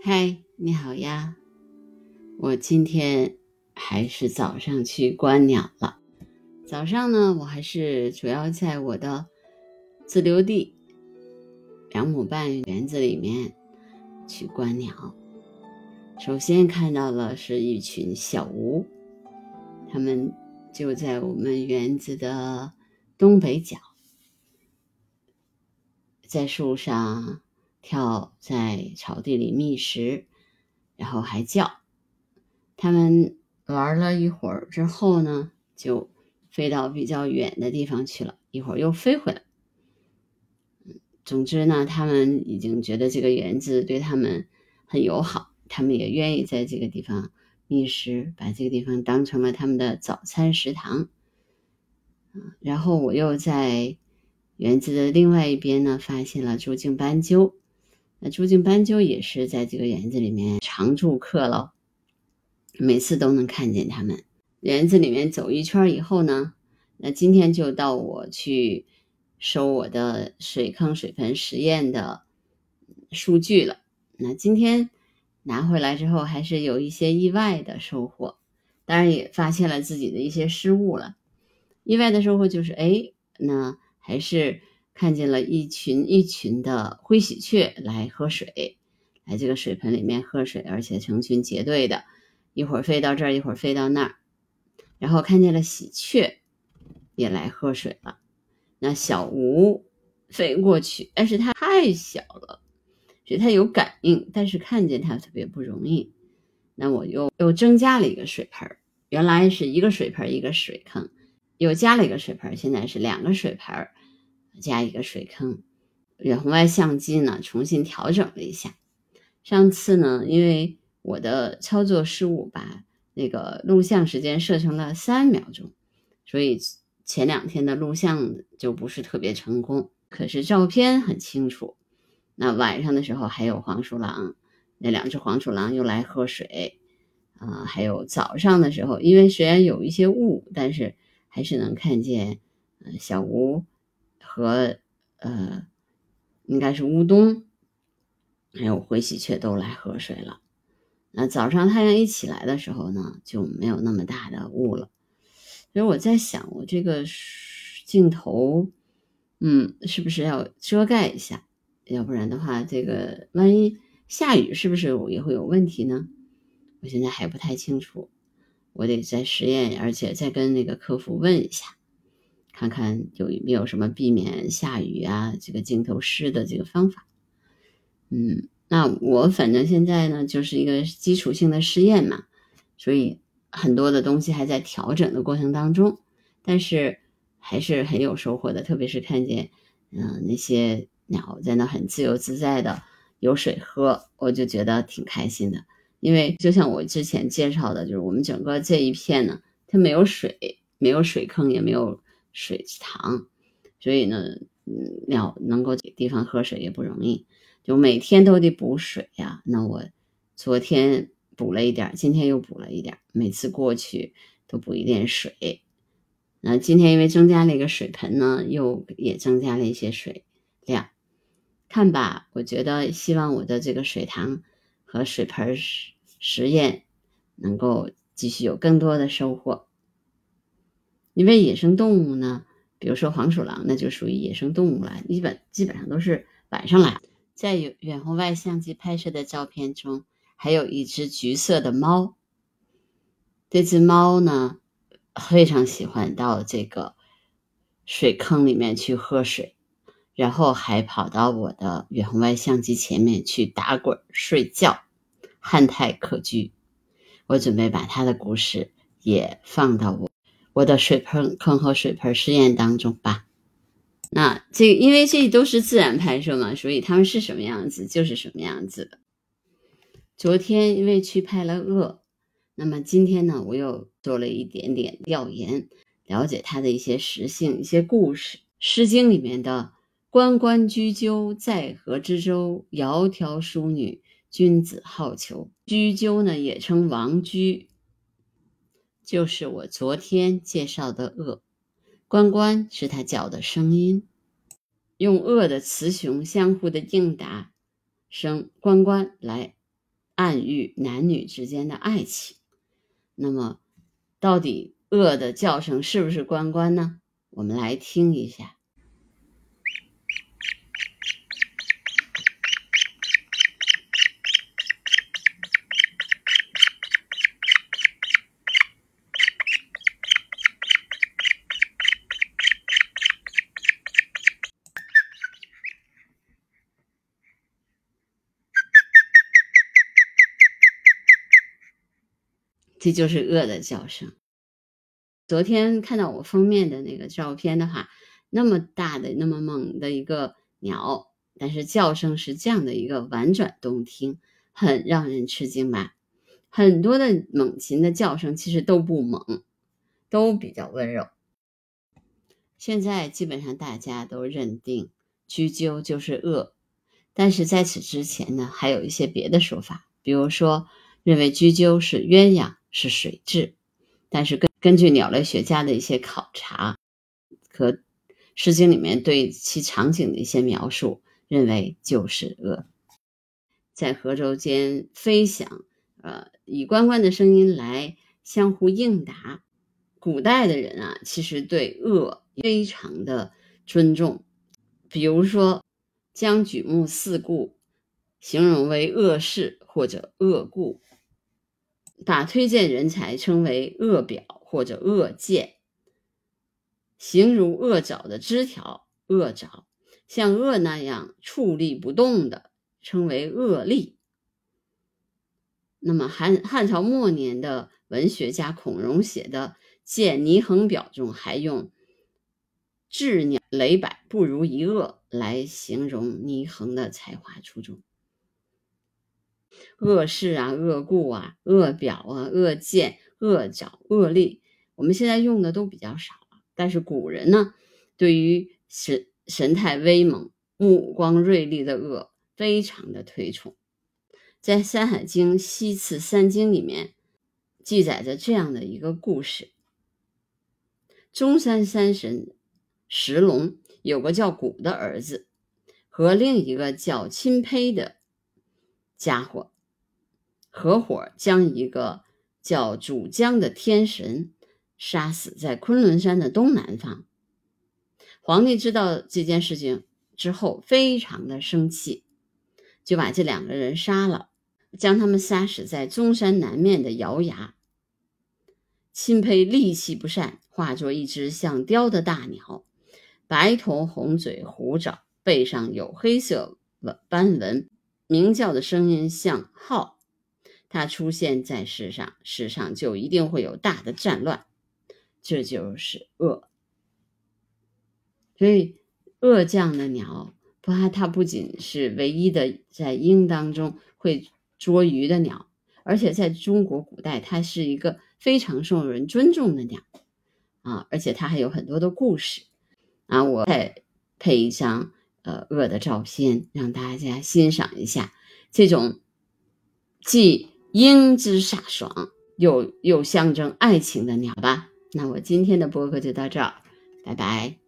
嗨，你好呀！我今天还是早上去观鸟了。早上呢，我还是主要在我的自留地两亩半园子里面去观鸟。首先看到了是一群小吴，他们就在我们园子的东北角，在树上。跳在草地里觅食，然后还叫。他们玩了一会儿之后呢，就飞到比较远的地方去了。一会儿又飞回来。总之呢，他们已经觉得这个园子对他们很友好，他们也愿意在这个地方觅食，把这个地方当成了他们的早餐食堂。然后我又在园子的另外一边呢，发现了朱颈斑鸠。那朱颈斑鸠也是在这个园子里面常住客喽，每次都能看见它们。园子里面走一圈以后呢，那今天就到我去收我的水坑水盆实验的数据了。那今天拿回来之后，还是有一些意外的收获，当然也发现了自己的一些失误了。意外的收获就是，哎，那还是。看见了一群一群的灰喜鹊来喝水，来这个水盆里面喝水，而且成群结队的，一会儿飞到这儿，一会儿飞到那儿。然后看见了喜鹊也来喝水了。那小吴飞过去，但是它太小了，所以它有感应，但是看见它特别不容易。那我又又增加了一个水盆，原来是一个水盆一个水坑，又加了一个水盆，现在是两个水盆。加一个水坑，远红外相机呢重新调整了一下。上次呢，因为我的操作失误，把那个录像时间设成了三秒钟，所以前两天的录像就不是特别成功。可是照片很清楚。那晚上的时候还有黄鼠狼，那两只黄鼠狼又来喝水啊。还有早上的时候，因为虽然有一些雾，但是还是能看见小吴。和呃，应该是乌冬，还有灰喜鹊都来喝水了。那早上太阳一起来的时候呢，就没有那么大的雾了。所以我在想，我这个镜头，嗯，是不是要遮盖一下？要不然的话，这个万一下雨，是不是也会有问题呢？我现在还不太清楚，我得再实验，而且再跟那个客服问一下。看看有没有什么避免下雨啊，这个镜头湿的这个方法。嗯，那我反正现在呢就是一个基础性的试验嘛，所以很多的东西还在调整的过程当中，但是还是很有收获的。特别是看见嗯那些鸟在那很自由自在的有水喝，我就觉得挺开心的。因为就像我之前介绍的，就是我们整个这一片呢，它没有水，没有水坑，也没有。水塘，所以呢，嗯，鸟能够这地方喝水也不容易，就每天都得补水呀。那我昨天补了一点，今天又补了一点，每次过去都补一点水。那今天因为增加了一个水盆呢，又也增加了一些水量。看吧，我觉得希望我的这个水塘和水盆实实验能够继续有更多的收获。因为野生动物呢，比如说黄鼠狼，那就属于野生动物了。基本基本上都是晚上来。在远远红外相机拍摄的照片中，还有一只橘色的猫。这只猫呢，非常喜欢到这个水坑里面去喝水，然后还跑到我的远红外相机前面去打滚睡觉，憨态可掬。我准备把它的故事也放到我。我的水盆坑和水盆实验当中吧，那这因为这都是自然拍摄嘛，所以它们是什么样子就是什么样子的。昨天因为去拍了鳄，那么今天呢，我又做了一点点调研，了解它的一些实性、一些故事。《诗经》里面的“关关雎鸠，在河之洲，窈窕淑女，君子好逑”。雎鸠呢，也称王雎。就是我昨天介绍的恶，关关是他叫的声音，用恶的雌雄相互的应答声关关来暗喻男女之间的爱情。那么，到底恶的叫声是不是关关呢？我们来听一下。这就是恶的叫声。昨天看到我封面的那个照片的话，那么大的、那么猛的一个鸟，但是叫声是这样的一个婉转动听，很让人吃惊吧？很多的猛禽的叫声其实都不猛，都比较温柔。现在基本上大家都认定雎鸠就是恶，但是在此之前呢，还有一些别的说法，比如说认为雎鸠是鸳鸯。是水蛭，但是根根据鸟类学家的一些考察和《诗经》里面对其场景的一些描述，认为就是鹅在河舟间飞翔，呃，以关关的声音来相互应答。古代的人啊，其实对鹅非常的尊重，比如说将举目四顾形容为恶士或者恶故。把推荐人才称为“恶表”或者“恶见”，形如恶爪的枝条，恶爪像恶那样矗立不动的，称为“恶立”。那么汉汉朝末年的文学家孔融写的《见泥衡表》中，还用“鸷鸟雷百不如一恶”来形容泥衡的才华出众。恶事啊，恶故啊，恶表啊，恶见，恶角，恶力，我们现在用的都比较少了。但是古人呢，对于神神态威猛、目光锐利的恶，非常的推崇。在《山海经·西次三经》里面，记载着这样的一个故事：中山山神石龙有个叫古的儿子，和另一个叫钦胚的家伙。合伙将一个叫主江的天神杀死在昆仑山的东南方。皇帝知道这件事情之后，非常的生气，就把这两个人杀了，将他们杀死在中山南面的瑶崖。钦佩力气不善，化作一只像雕的大鸟，白头红嘴虎爪，背上有黑色纹斑纹，鸣叫的声音像号。它出现在世上，世上就一定会有大的战乱，这就是恶。所以，恶这样的鸟，它它不仅是唯一的在鹰当中会捉鱼的鸟，而且在中国古代，它是一个非常受人尊重的鸟啊！而且它还有很多的故事啊！我再配一张呃恶的照片，让大家欣赏一下这种既。英姿飒爽，又又象征爱情的鸟吧。那我今天的播客就到这儿，拜拜。